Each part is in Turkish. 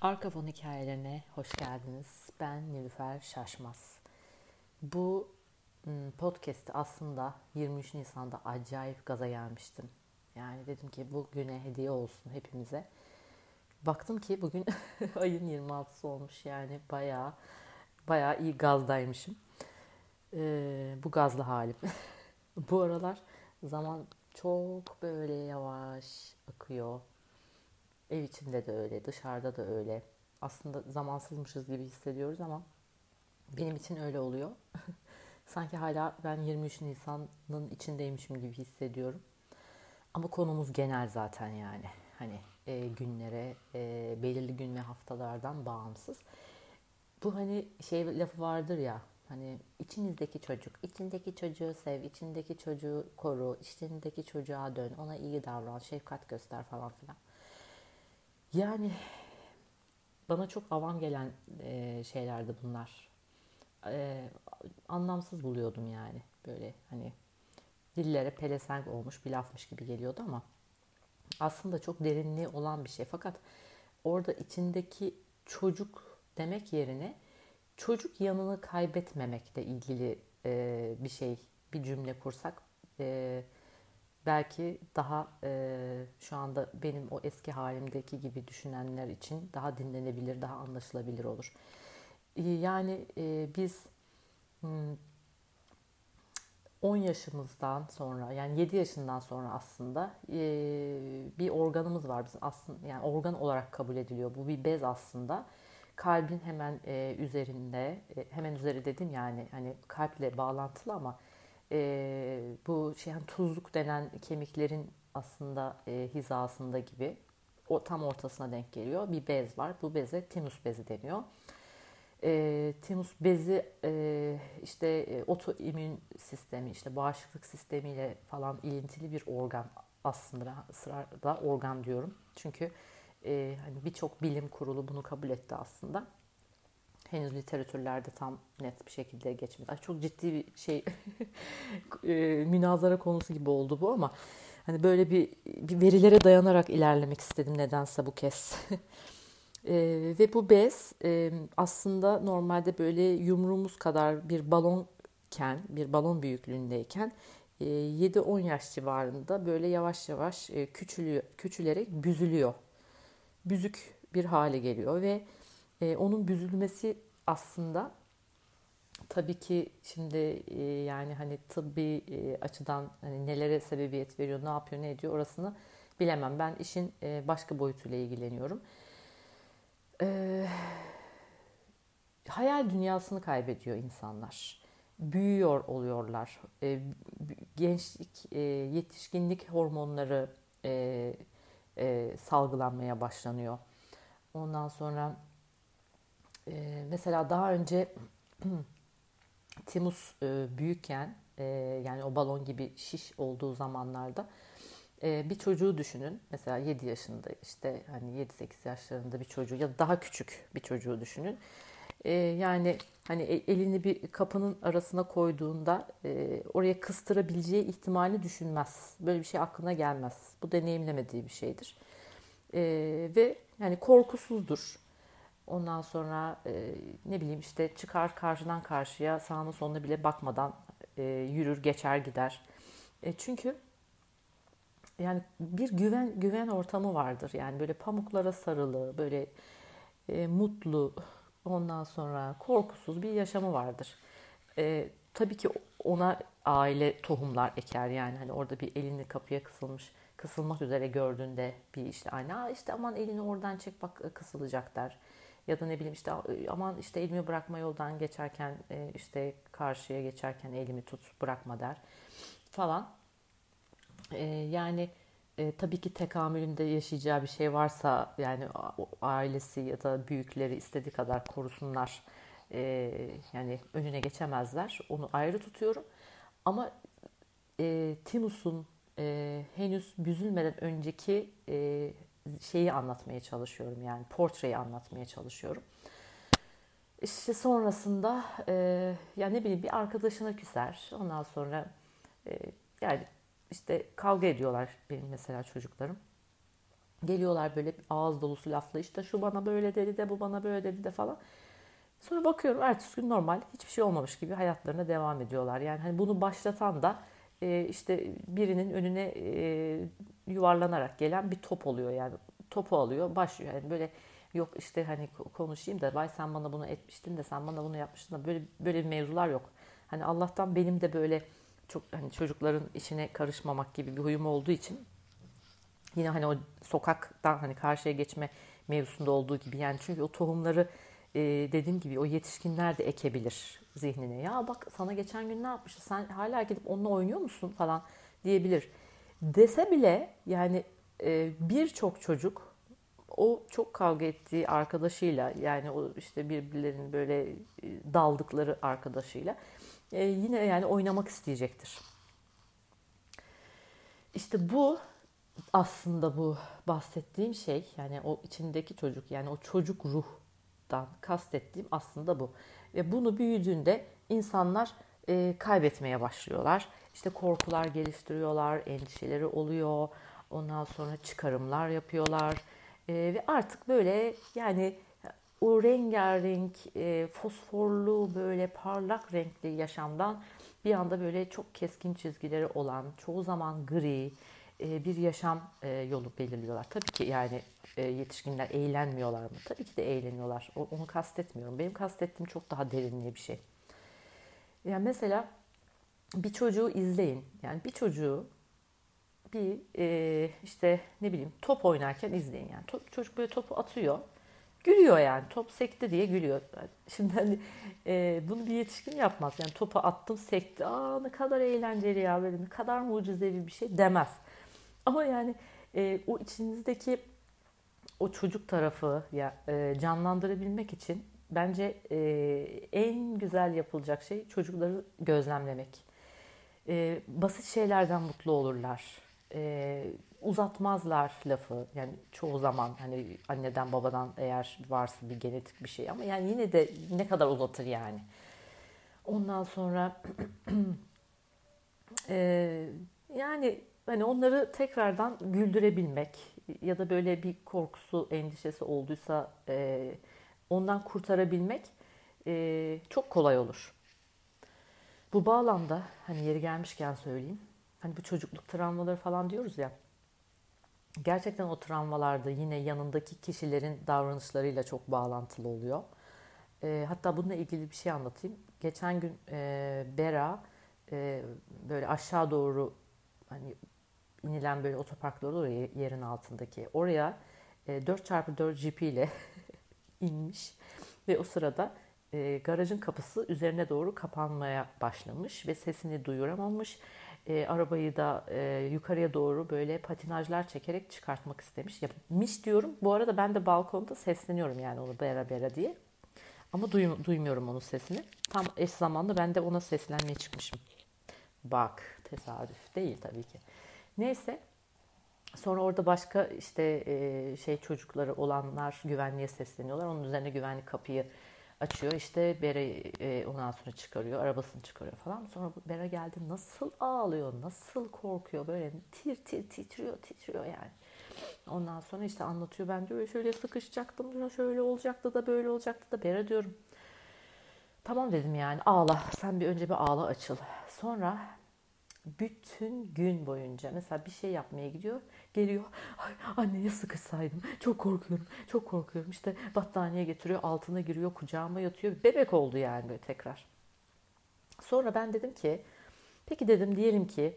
Arka fon hikayelerine hoş geldiniz. Ben Nilüfer Şaşmaz. Bu ım, podcast'i aslında 23 Nisan'da acayip gaza gelmiştim. Yani dedim ki bu güne hediye olsun hepimize. Baktım ki bugün ayın 26'sı olmuş yani bayağı bayağı iyi gazdaymışım. Ee, bu gazlı halim. bu aralar zaman çok böyle yavaş akıyor. Ev içinde de öyle, dışarıda da öyle. Aslında zamansızmışız gibi hissediyoruz ama benim için öyle oluyor. Sanki hala ben 23 Nisan'ın içindeymişim gibi hissediyorum. Ama konumuz genel zaten yani. Hani e, günlere, e, belirli gün ve haftalardan bağımsız. Bu hani şey lafı vardır ya. Hani içinizdeki çocuk, içindeki çocuğu sev, içindeki çocuğu koru, içindeki çocuğa dön, ona iyi davran, şefkat göster falan filan. Yani bana çok avam gelen e, şeylerdi bunlar. E, anlamsız buluyordum yani. Böyle hani dillere pelesenk olmuş bir lafmış gibi geliyordu ama aslında çok derinliği olan bir şey. Fakat orada içindeki çocuk demek yerine çocuk yanını kaybetmemekle ilgili e, bir şey, bir cümle kursak e, belki daha e, şu anda benim o eski halimdeki gibi düşünenler için daha dinlenebilir, daha anlaşılabilir olur. E, yani e, biz 10 yaşımızdan sonra yani 7 yaşından sonra aslında e, bir organımız var bizim aslında yani organ olarak kabul ediliyor. Bu bir bez aslında. Kalbin hemen e, üzerinde, e, hemen üzeri dedim yani hani kalple bağlantılı ama e, bu şey hani tuzluk denen kemiklerin aslında e, hizasında gibi o tam ortasına denk geliyor. Bir bez var. Bu beze tinus bezi deniyor. E, tinus bezi e, işte e, otoimmün sistemi, işte bağışıklık sistemiyle falan ilintili bir organ aslında sırada organ diyorum. Çünkü e, hani birçok bilim kurulu bunu kabul etti aslında henüz literatürlerde tam net bir şekilde geçmedi. Ay çok ciddi bir şey e, münazara konusu gibi oldu bu ama hani böyle bir, bir verilere dayanarak ilerlemek istedim nedense bu kez. e, ve bu bez e, aslında normalde böyle yumruğumuz kadar bir balonken, bir balon büyüklüğündeyken e, 7-10 yaş civarında böyle yavaş yavaş e, küçülüyor, küçülerek büzülüyor. Büzük bir hale geliyor ve e, onun büzülmesi aslında tabii ki şimdi e, yani hani tıbbi e, açıdan hani nelere sebebiyet veriyor, ne yapıyor, ne ediyor orasını bilemem. Ben işin e, başka boyutuyla ilgileniyorum. E, hayal dünyasını kaybediyor insanlar. Büyüyor oluyorlar. E, gençlik, e, yetişkinlik hormonları e, e, salgılanmaya başlanıyor. Ondan sonra e, mesela daha önce Timus e, büyükken e, yani o balon gibi şiş olduğu zamanlarda e, bir çocuğu düşünün. Mesela 7 yaşında işte hani 7-8 yaşlarında bir çocuğu ya da daha küçük bir çocuğu düşünün. E, yani hani e, elini bir kapının arasına koyduğunda e, oraya kıstırabileceği ihtimali düşünmez. Böyle bir şey aklına gelmez. Bu deneyimlemediği bir şeydir. E, ve yani korkusuzdur Ondan sonra e, ne bileyim işte çıkar karşıdan karşıya sağına soluna bile bakmadan e, yürür geçer gider. E, çünkü yani bir güven güven ortamı vardır. Yani böyle pamuklara sarılı, böyle e, mutlu, ondan sonra korkusuz bir yaşamı vardır. E, tabii ki ona aile tohumlar eker yani hani orada bir elini kapıya kısılmış kısılmak üzere gördüğünde bir işte anne işte aman elini oradan çek bak kısılacak der ya da ne bileyim işte aman işte elimi bırakma yoldan geçerken e, işte karşıya geçerken elimi tut bırakma der falan. E, yani e, tabii ki tekamülünde yaşayacağı bir şey varsa yani ailesi ya da büyükleri istediği kadar korusunlar. yani önüne geçemezler. Onu ayrı tutuyorum. Ama Tinus'un e, henüz büzülmeden önceki şeyi anlatmaya çalışıyorum yani portreyi anlatmaya çalışıyorum. İşte sonrasında e, ya ne bileyim bir arkadaşına küser. Ondan sonra e, yani işte kavga ediyorlar benim mesela çocuklarım. Geliyorlar böyle ağız dolusu lafla işte şu bana böyle dedi de bu bana böyle dedi de falan. Sonra bakıyorum ertesi gün normal hiçbir şey olmamış gibi hayatlarına devam ediyorlar. Yani hani bunu başlatan da e, işte birinin önüne e, yuvarlanarak gelen bir top oluyor yani topu alıyor başlıyor. Yani böyle yok işte hani konuşayım da vay sen bana bunu etmiştin de sen bana bunu yapmıştın da böyle böyle bir mevzular yok. Hani Allah'tan benim de böyle çok hani çocukların işine karışmamak gibi bir huyum olduğu için yine hani o sokaktan hani karşıya geçme mevzusunda olduğu gibi yani çünkü o tohumları e, dediğim gibi o yetişkinler de ekebilir zihnine. Ya bak sana geçen gün ne yapmıştı sen hala gidip onunla oynuyor musun falan diyebilir. Dese bile yani e, birçok çocuk o çok kavga ettiği arkadaşıyla yani o işte birbirlerinin böyle e, daldıkları arkadaşıyla e, yine yani oynamak isteyecektir. İşte bu aslında bu bahsettiğim şey yani o içindeki çocuk yani o çocuk ruhtan kastettiğim aslında bu. Ve bunu büyüdüğünde insanlar kaybetmeye başlıyorlar. İşte korkular geliştiriyorlar, endişeleri oluyor. Ondan sonra çıkarımlar yapıyorlar. E, ve artık böyle yani o rengarenk, e, fosforlu, böyle parlak renkli yaşamdan bir anda böyle çok keskin çizgileri olan, çoğu zaman gri e, bir yaşam e, yolu belirliyorlar. Tabii ki yani e, yetişkinler eğlenmiyorlar mı? Tabii ki de eğleniyorlar. O, onu kastetmiyorum. Benim kastettiğim çok daha derinliğe bir şey. Yani mesela bir çocuğu izleyin. Yani bir çocuğu bir e, işte ne bileyim top oynarken izleyin. Yani top, çocuk böyle topu atıyor Gülüyor yani top sekti diye gülüyor. Şimdi hani e, bunu bir yetişkin yapmaz. Yani topu attım sekti. Aa ne kadar eğlenceli ya böyle ne kadar mucizevi bir şey demez. Ama yani e, o içinizdeki o çocuk tarafı ya e, canlandırabilmek için bence e, en güzel yapılacak şey çocukları gözlemlemek. E, basit şeylerden mutlu olurlar. E, uzatmazlar lafı. Yani çoğu zaman hani anneden babadan eğer varsa bir genetik bir şey ama yani yine de ne kadar uzatır yani. Ondan sonra e, yani hani onları tekrardan güldürebilmek ya da böyle bir korkusu, endişesi olduysa e, ondan kurtarabilmek e, çok kolay olur. Bu bağlamda hani yeri gelmişken söyleyeyim. Hani bu çocukluk travmaları falan diyoruz ya gerçekten o travmalarda yine yanındaki kişilerin davranışlarıyla çok bağlantılı oluyor. E, hatta bununla ilgili bir şey anlatayım. Geçen gün e, Bera e, böyle aşağı doğru hani inilen böyle otoparklar olur yerin altındaki. Oraya e, 4x4 Jeep ile inmiş ve o sırada e, garajın kapısı üzerine doğru kapanmaya başlamış ve sesini duyuramamış e, arabayı da e, yukarıya doğru böyle patinajlar çekerek çıkartmak istemiş. Yapmış diyorum. Bu arada ben de balkonda sesleniyorum yani onu bera bera diye. Ama duy, duymuyorum onun sesini. Tam eş zamanlı ben de ona seslenmeye çıkmışım. Bak tesadüf değil tabii ki. Neyse sonra orada başka işte e, şey çocukları olanlar güvenliğe sesleniyorlar. Onun üzerine güvenlik kapıyı açıyor. İşte Bera e, ondan sonra çıkarıyor arabasını çıkarıyor falan. Sonra Bera geldi nasıl ağlıyor nasıl korkuyor böyle tir tir titriyor titriyor yani. Ondan sonra işte anlatıyor ben diyor şöyle sıkışacaktım diyor şöyle olacaktı da böyle olacaktı da Bera diyorum. Tamam dedim yani ağla sen bir önce bir ağla açıl. Sonra bütün gün boyunca mesela bir şey yapmaya gidiyor geliyor Ay, anneye sıkışsaydım çok korkuyorum çok korkuyorum. İşte battaniye getiriyor altına giriyor kucağıma yatıyor. Bebek oldu yani böyle tekrar. Sonra ben dedim ki peki dedim diyelim ki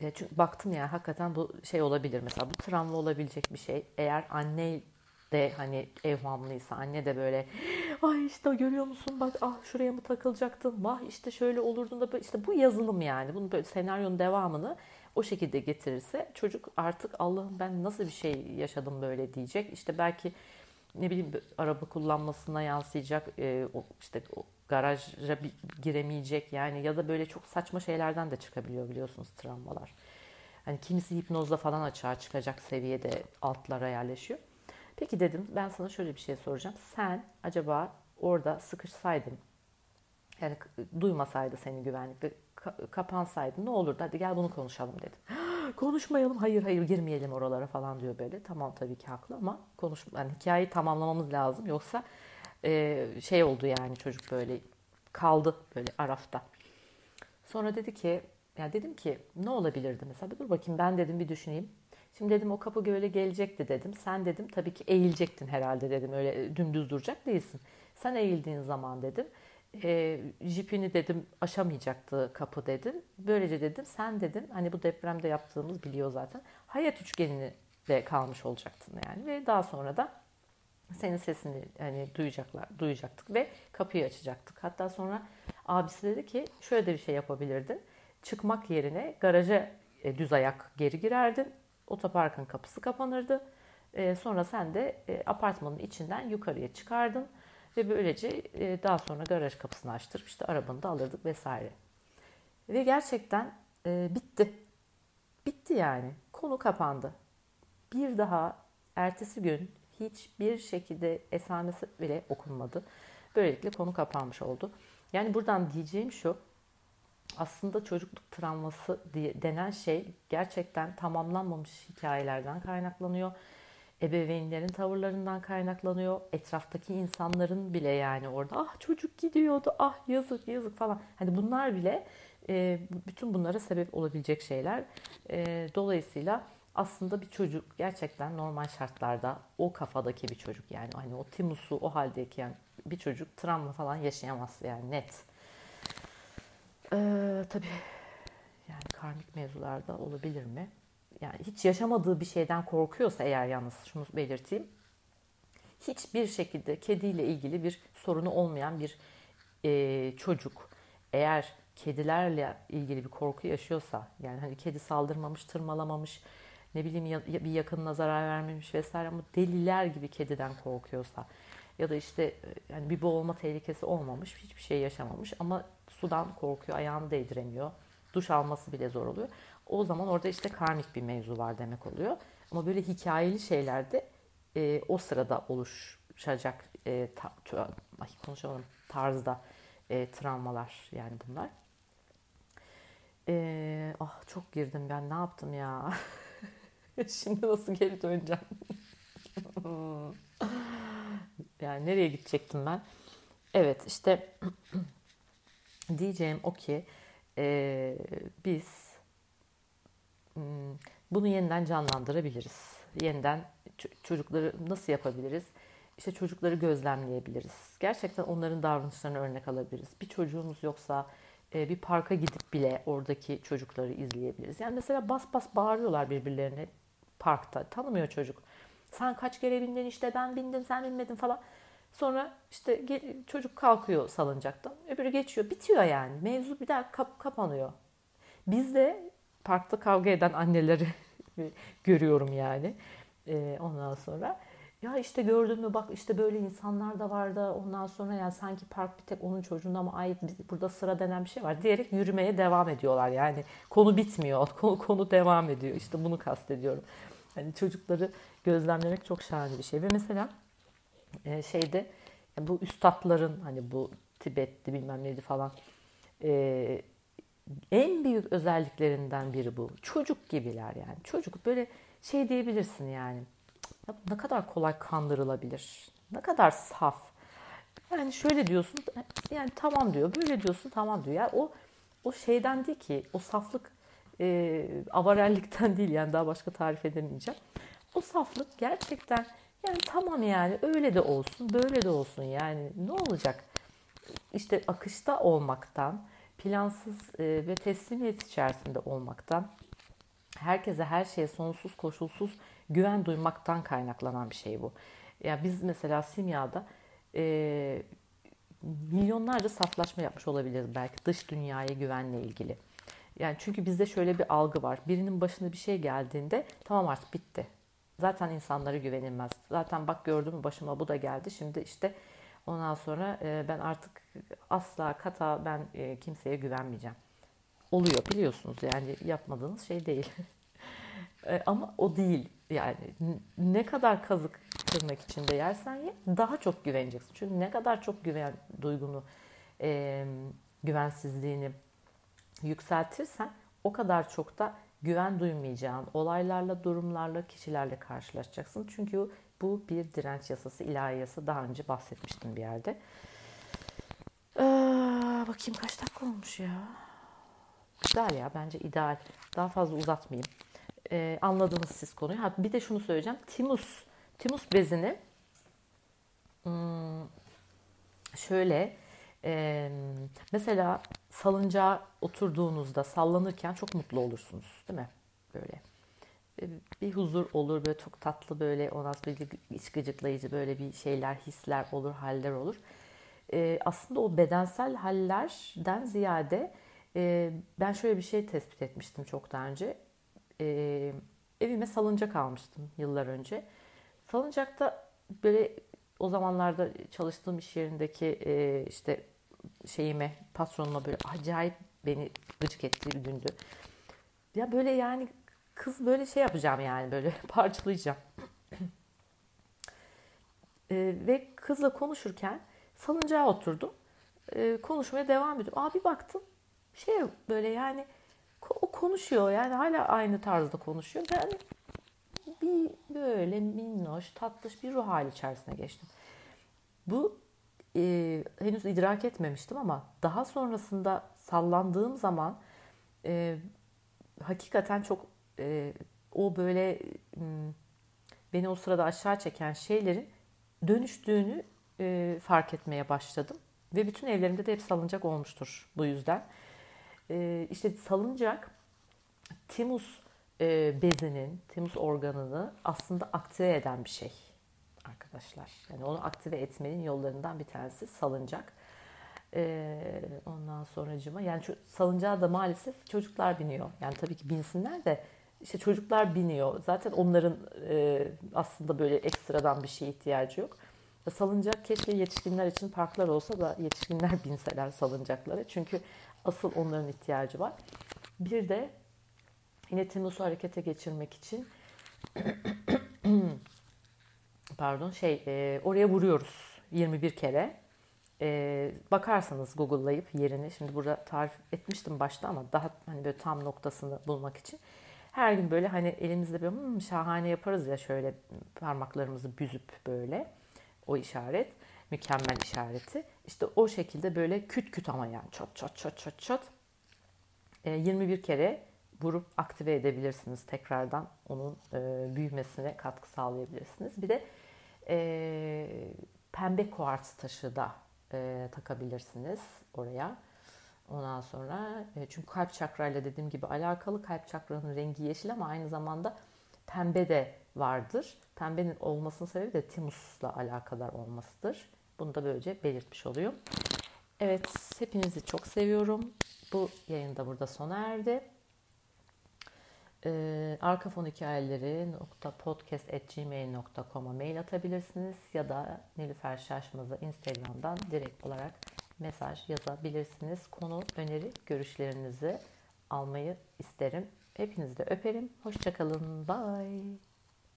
e, çünkü baktım ya hakikaten bu şey olabilir mesela bu travma olabilecek bir şey. Eğer anne de hani evhamlıysa anne de böyle ay işte görüyor musun? Bak ah şuraya mı takılacaktın vah işte şöyle olurdun da böyle işte bu yazılım yani. Bunun böyle senaryonun devamını o şekilde getirirse çocuk artık Allah'ım ben nasıl bir şey yaşadım böyle? diyecek. İşte belki ne bileyim araba kullanmasına yansıyacak e, işte garaja giremeyecek yani ya da böyle çok saçma şeylerden de çıkabiliyor biliyorsunuz travmalar. Hani kimisi hipnozla falan açığa çıkacak seviyede altlara yerleşiyor. Peki dedim ben sana şöyle bir şey soracağım. Sen acaba orada sıkışsaydın yani duymasaydı seni güvenlik ve kapansaydı ne olurdu? Hadi gel bunu konuşalım dedim. konuşmayalım hayır hayır girmeyelim oralara falan diyor böyle. Tamam tabii ki haklı ama konuş yani hikayeyi tamamlamamız lazım yoksa e, şey oldu yani çocuk böyle kaldı böyle arafta. Sonra dedi ki ya dedim ki ne olabilirdi mesela dur bakayım ben dedim bir düşüneyim. Şimdi dedim o kapı böyle gelecekti dedim. Sen dedim tabii ki eğilecektin herhalde dedim. Öyle dümdüz duracak değilsin. Sen eğildiğin zaman dedim e, jipini dedim aşamayacaktı kapı dedim. Böylece dedim sen dedim hani bu depremde yaptığımız biliyor zaten. Hayat üçgenini de kalmış olacaktın yani ve daha sonra da senin sesini hani duyacaklar, duyacaktık ve kapıyı açacaktık. Hatta sonra abisi dedi ki şöyle de bir şey yapabilirdin. Çıkmak yerine garaja e, düz ayak geri girerdin. Otoparkın kapısı kapanırdı. E, sonra sen de e, apartmanın içinden yukarıya çıkardın ve böylece e, daha sonra garaj kapısını açtırıp işte arabanı da alırdık vesaire. Ve gerçekten e, bitti. Bitti yani. Konu kapandı. Bir daha ertesi gün hiçbir şekilde esamesi bile okunmadı. Böylelikle konu kapanmış oldu. Yani buradan diyeceğim şu. Aslında çocukluk travması diye denen şey gerçekten tamamlanmamış hikayelerden kaynaklanıyor ebeveynlerin tavırlarından kaynaklanıyor. Etraftaki insanların bile yani orada ah çocuk gidiyordu ah yazık yazık falan. Hani bunlar bile e, bütün bunlara sebep olabilecek şeyler. E, dolayısıyla aslında bir çocuk gerçekten normal şartlarda o kafadaki bir çocuk yani hani o timusu o haldeyken bir çocuk travma falan yaşayamaz yani net. Ee, tabii yani karmik mevzularda olabilir mi? yani hiç yaşamadığı bir şeyden korkuyorsa eğer yalnız şunu belirteyim. Hiçbir şekilde kediyle ilgili bir sorunu olmayan bir e, çocuk eğer kedilerle ilgili bir korku yaşıyorsa yani hani kedi saldırmamış, tırmalamamış, ne bileyim bir yakınına zarar vermemiş vesaire ama deliler gibi kediden korkuyorsa ya da işte yani bir boğulma tehlikesi olmamış, hiçbir şey yaşamamış ama sudan korkuyor, ayağını değdiremiyor. Duş alması bile zor oluyor. O zaman orada işte karmik bir mevzu var demek oluyor. Ama böyle hikayeli şeylerde e, o sırada oluşacak e, ta, ay konuşamadım tarzda e, travmalar yani bunlar. E, ah çok girdim ben ne yaptım ya. Şimdi nasıl geri döneceğim? yani nereye gidecektim ben? Evet işte diyeceğim o ki e, biz bunu yeniden canlandırabiliriz. Yeniden çocukları nasıl yapabiliriz? İşte çocukları gözlemleyebiliriz. Gerçekten onların davranışlarını örnek alabiliriz. Bir çocuğumuz yoksa bir parka gidip bile oradaki çocukları izleyebiliriz. Yani mesela bas bas bağırıyorlar birbirlerine parkta. Tanımıyor çocuk. Sen kaç kere bindin işte ben bindim sen binmedin falan. Sonra işte çocuk kalkıyor salıncaktan. Öbürü geçiyor. Bitiyor yani. Mevzu bir daha kap kapanıyor. Biz de parkta kavga eden anneleri görüyorum yani. E, ondan sonra ya işte gördün mü bak işte böyle insanlar da vardı. Ondan sonra yani sanki park bir tek onun çocuğuna mı ait burada sıra denen bir şey var diyerek yürümeye devam ediyorlar. Yani konu bitmiyor. Konu, konu devam ediyor. İşte bunu kastediyorum. Hani çocukları gözlemlemek çok şahane bir şey. Ve mesela e, şeyde bu üstadların hani bu Tibet'ti bilmem neydi falan e, en büyük özelliklerinden biri bu. Çocuk gibiler yani. Çocuk böyle şey diyebilirsin yani. Ya ne kadar kolay kandırılabilir. Ne kadar saf. Yani şöyle diyorsun yani tamam diyor. Böyle diyorsun tamam diyor. Yani o o şeyden değil ki o saflık e, avarellikten değil yani daha başka tarif edemeyeceğim. O saflık gerçekten yani tamam yani öyle de olsun böyle de olsun yani ne olacak? İşte akışta olmaktan, plansız e, ve teslimiyet içerisinde olmaktan, herkese her şeye sonsuz koşulsuz güven duymaktan kaynaklanan bir şey bu. Ya yani biz mesela simyada e, milyonlarca saflaşma yapmış olabiliriz belki dış dünyaya güvenle ilgili. Yani çünkü bizde şöyle bir algı var. Birinin başına bir şey geldiğinde tamam artık bitti. Zaten insanlara güvenilmez. Zaten bak gördün mü başıma bu da geldi. Şimdi işte Ondan sonra e, ben artık asla kata ben e, kimseye güvenmeyeceğim. Oluyor biliyorsunuz yani yapmadığınız şey değil. e, ama o değil yani ne kadar kazık tırnak içinde yersen ye daha çok güveneceksin. Çünkü ne kadar çok güven duygunu, güvensizliğini yükseltirsen o kadar çok da güven duymayacağın olaylarla, durumlarla, kişilerle karşılaşacaksın. Çünkü bu bir direnç yasası, ilahi yasa. Daha önce bahsetmiştim bir yerde. Ee, bakayım kaç dakika olmuş ya. Güzel ya bence ideal. Daha fazla uzatmayayım. Ee, anladınız siz konuyu. Ha, bir de şunu söyleyeceğim. Timus, Timus bezini hmm, şöyle e, mesela salıncağa oturduğunuzda sallanırken çok mutlu olursunuz değil mi? Böyle bir huzur olur böyle çok tatlı böyle ondan sonra bir iç gıcıklayıcı böyle bir şeyler hisler olur haller olur. E, aslında o bedensel hallerden ziyade e, ben şöyle bir şey tespit etmiştim çok daha önce. E, evime salıncak almıştım yıllar önce. Salıncakta böyle o zamanlarda çalıştığım iş yerindeki e, işte şeyime patronuma böyle acayip beni gıcık ettiği bir gündü. Ya böyle yani kız böyle şey yapacağım yani böyle parçalayacağım. e, ve kızla konuşurken salıncağa oturdum. E, konuşmaya devam ediyorum. Abi baktım şey böyle yani o konuşuyor yani hala aynı tarzda konuşuyor. Ben bir böyle minnoş, tatlış bir ruh hali içerisine geçtim. Bu e, henüz idrak etmemiştim ama daha sonrasında sallandığım zaman e, hakikaten çok e, o böyle beni o sırada aşağı çeken şeylerin dönüştüğünü e, fark etmeye başladım. Ve bütün evlerimde de hep salıncak olmuştur bu yüzden. E, işte salıncak timus e, bezinin, timus organını aslında aktive eden bir şey arkadaşlar. Yani onu aktive etmenin yollarından bir tanesi salıncak. Ee, ondan sonracıma yani salıncağa da maalesef çocuklar biniyor. Yani tabii ki binsinler de işte çocuklar biniyor. Zaten onların e, aslında böyle ekstradan bir şeye ihtiyacı yok. Salıncak keşke yetişkinler için parklar olsa da yetişkinler binseler salıncaklara. Çünkü asıl onların ihtiyacı var. Bir de yine timusu harekete geçirmek için pardon şey e, oraya vuruyoruz 21 kere. E, bakarsanız Google'layıp yerini şimdi burada tarif etmiştim başta ama daha hani böyle tam noktasını bulmak için her gün böyle hani elimizde böyle hmm, şahane yaparız ya şöyle parmaklarımızı büzüp böyle o işaret mükemmel işareti. İşte o şekilde böyle küt küt ama yani çat çat çat çat çat e, 21 kere vurup aktive edebilirsiniz. Tekrardan onun e, büyümesine katkı sağlayabilirsiniz. Bir de e, pembe kuartz taşı da e, takabilirsiniz oraya. Ondan sonra e, çünkü kalp çakrayla dediğim gibi alakalı kalp çakranın rengi yeşil ama aynı zamanda pembe de vardır. Pembenin olmasının sebebi de timusla alakadar olmasıdır. Bunu da böylece belirtmiş oluyor. Evet, hepinizi çok seviyorum. Bu yayın da burada sona erdi. Ee, arka fon hikayeleri podcast.gmail.com'a mail atabilirsiniz ya da Nilüfer Şaşmaz'a Instagram'dan direkt olarak mesaj yazabilirsiniz. Konu, öneri, görüşlerinizi almayı isterim. Hepinizi de öperim. Hoşçakalın. Bye.